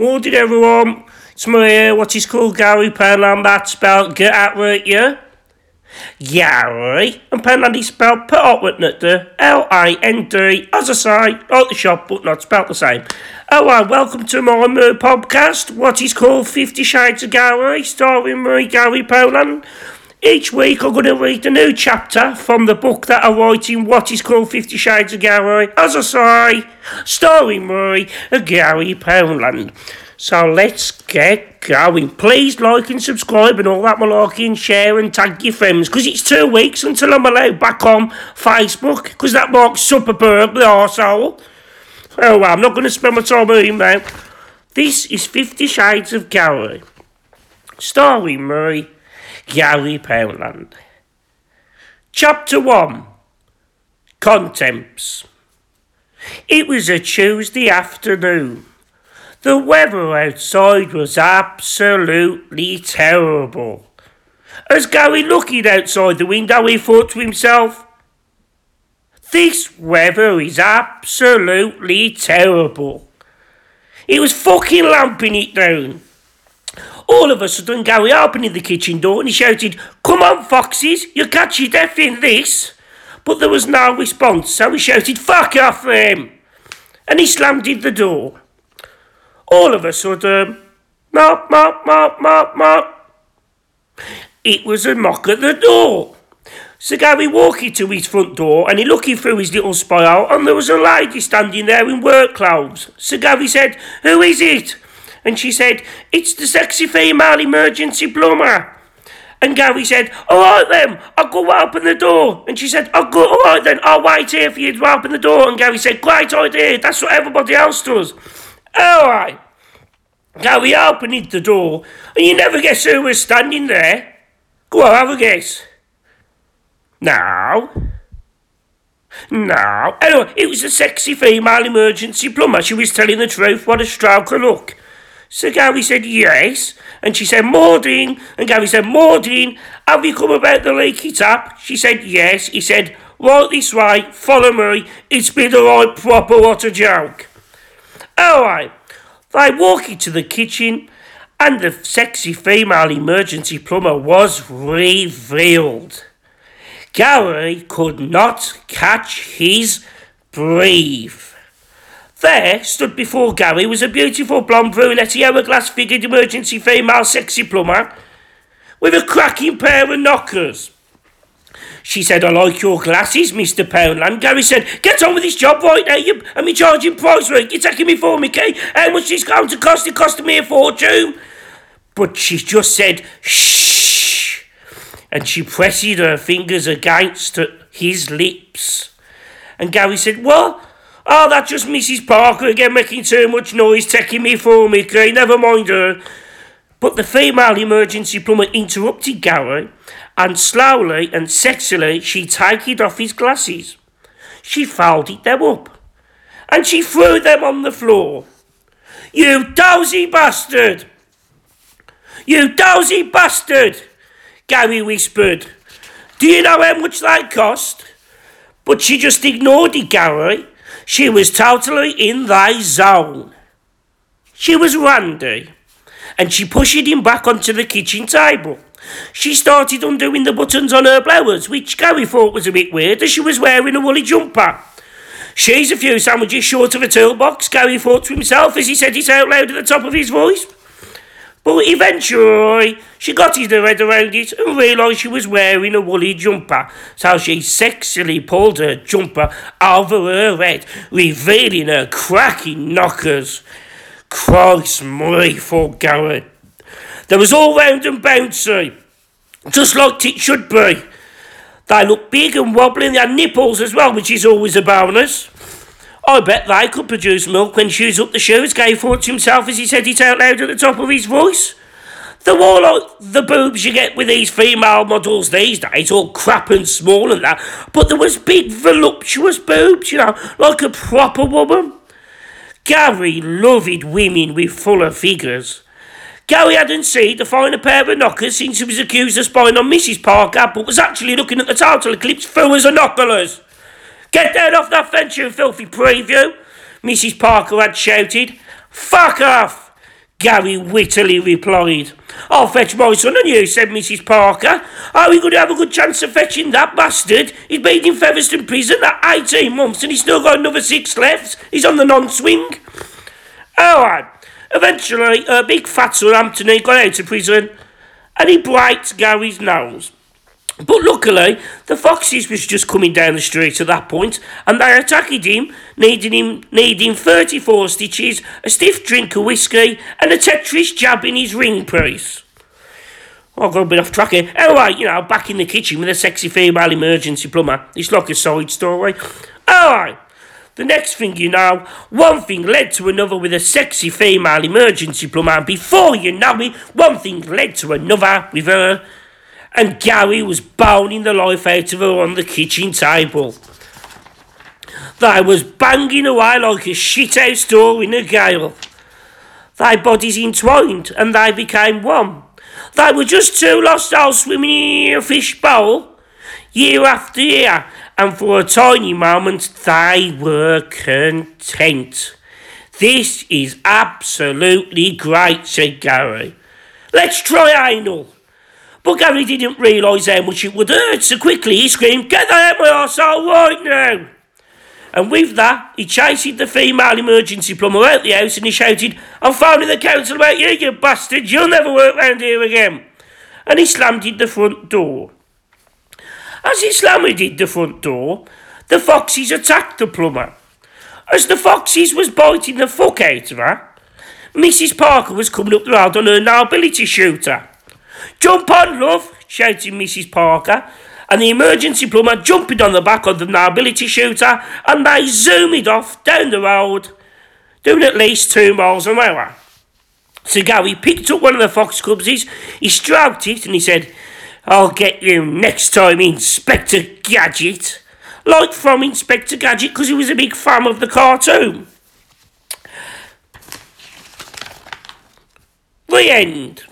Morning everyone. It's me, uh, what is called Gary Poundland, that's spelled get out right, yeah? Gary, and Poundland is spelled put up with the L-I-N-D, as I say, like the shop, but not spelled the same. Oh, well, welcome to my uh, podcast, what is called Fifty Shades of Gary, starring me, Gary Poundland. Each week I'm going to read a new chapter from the book that I write in what is called Fifty Shades of Gary, as I say, starring me, Gary Poundland. So let's get going. Please like and subscribe and all that malarkey and share and tag your friends because it's two weeks until I'm allowed back on Facebook because that marks Zuckerberg, the arsehole. Oh well, I'm not going to spend my time him now. This is Fifty Shades of Gary. Starring me, Gary Poundland. Chapter 1 Contemps. It was a Tuesday afternoon. The weather outside was absolutely terrible. As Gary looked outside the window, he thought to himself, This weather is absolutely terrible. It was fucking lamping it down. All of a sudden, Gary opened the kitchen door and he shouted, Come on, foxes, you'll catch your death in this. But there was no response, so he shouted, Fuck off them! And he slammed in the door all of a sudden, um, mop, mop, mop, mop, mop. It was a knock at the door. So Gary walked to his front door and he looked through his little spy out and there was a lady standing there in work clothes. So Gary said, Who is it? And she said, It's the sexy female emergency plumber. And Gary said, All right then, I'll go open the door. And she said, oh, I'll go, all right then, I'll wait here for you to open the door. And Gary said, Great idea, that's what everybody else does. All right. Gary opened the door, and you never guess who was standing there. Go on, have a guess. Now. Now. Anyway, it was a sexy female emergency plumber. She was telling the truth. What a stroke of luck. So Gary said yes, and she said, Maudine. And Gary said, Maudine, have you come about the leaky tap? She said yes. He said, right this way, follow me. It's been a right proper what a joke. All right. They walk into the kitchen, and the sexy female emergency plumber was revealed. Gary could not catch his breath. There stood before Gary was a beautiful blonde brunette hourglass figured emergency female sexy plumber with a cracking pair of knockers. She said, I like your glasses, Mr. Poundland. Gary said, Get on with this job right now. You, me charging price it. You're taking me for me, Kay. How much is going to cost? It costing me a fortune. But she just said, Shh. And she pressed her fingers against his lips. And Gary said, What? Oh, that's just Mrs. Parker again making too much noise, taking me for me, Kay. Never mind her. But the female emergency plumber interrupted Gary and slowly and sexily she taken off his glasses. She folded them up, and she threw them on the floor. You dozy bastard! You dozy bastard! Gary whispered. Do you know how much they cost? But she just ignored it, Gary. She was totally in thy zone. She was Randy, and she pushed him back onto the kitchen table. She started undoing the buttons on her blouse, which Gary thought was a bit weird as she was wearing a woolly jumper. She's a few sandwiches short of a toolbox, Gary thought to himself as he said it out loud at the top of his voice. But eventually, she got his head around it and realised she was wearing a woolly jumper, so she sexily pulled her jumper over her head, revealing her cracking knockers. Christ me, thought Gary. They was all round and bouncy, just like it should be. They look big and wobbly and they had nipples as well, which is always a bonus. I bet they could produce milk when shoes up the shoes, Gay thought to himself as he said it out loud at the top of his voice. They're like the boobs you get with these female models these days, all crap and small and that. But there was big, voluptuous boobs, you know, like a proper woman. Gary loved women with fuller figures. Gary hadn't seen to find a pair of knockers since he was accused of spying on Mrs. Parker, but was actually looking at the total eclipse through a knockerlers. Get down off that fence, you filthy preview! Mrs. Parker had shouted. Fuck off! Gary wittily replied. I'll fetch my son and you, said Mrs. Parker. Are we going to have a good chance of fetching that bastard? He's been in Featherstone prison that 18 months and he's still got another six left. He's on the non-swing. All right. Eventually, a big fat Anthony got out of prison and he bites Gary's nose. But luckily, the foxes was just coming down the street at that point, and they attacked him, needing him needing 34 stitches, a stiff drink of whiskey, and a Tetris jab in his ring piece. Oh, I've got a bit off track here. Anyway, you know, back in the kitchen with a sexy female emergency plumber. It's like a side story. Alright. The next thing you know, one thing led to another with a sexy female emergency plumber, and before you know it, one thing led to another with her and Gary was boning the life out of her on the kitchen table. They was banging away like a shithouse door in a gale. Their bodies entwined and they became one. They were just two lost souls swimming in a fish bowl, year after year, and for a tiny moment they were content. This is absolutely great, said Gary. Let's try anal. But Gary didn't realise how much it would hurt, so quickly he screamed, Get out my arsehole right now! And with that, he chased the female emergency plumber out the house and he shouted, I'm phoning the council about you, you bastard, you'll never work round here again. And he slammed the front door. As he slammed the front door, the foxes attacked the plumber. As the foxes was biting the fuck out of her, Mrs. Parker was coming up the road on her nobility shooter. Jump on, love, shouted Mrs. Parker, and the emergency plumber jumped on the back of the nobility shooter and they zoomed off down the road, doing at least two miles an hour. So Gary picked up one of the fox cubsies, he stroked it, and he said, I'll get you next time, Inspector Gadget. Like from Inspector Gadget, because he was a big fan of the cartoon. The end.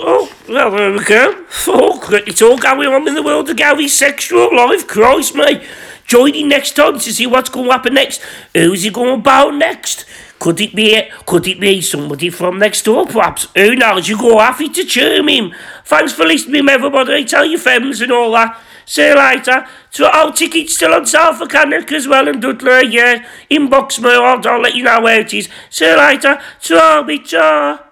Oh, well, there we go. Fuck, Oh, it's all going on in the world of Gary's sexual life. Christ me. Join in next time to see what's going to happen next. Who's he going to bow next? Could it be could it be somebody from next door, perhaps? Who knows? You go happy to cheer him. Thanks for listening, everybody. Tell your friends and all that. See you later. So, oh, tickets still on sale for Cannock as well and Dudley, yeah. Inbox me, oh, I'll, I'll let you know where it is. See you later. Be ciao.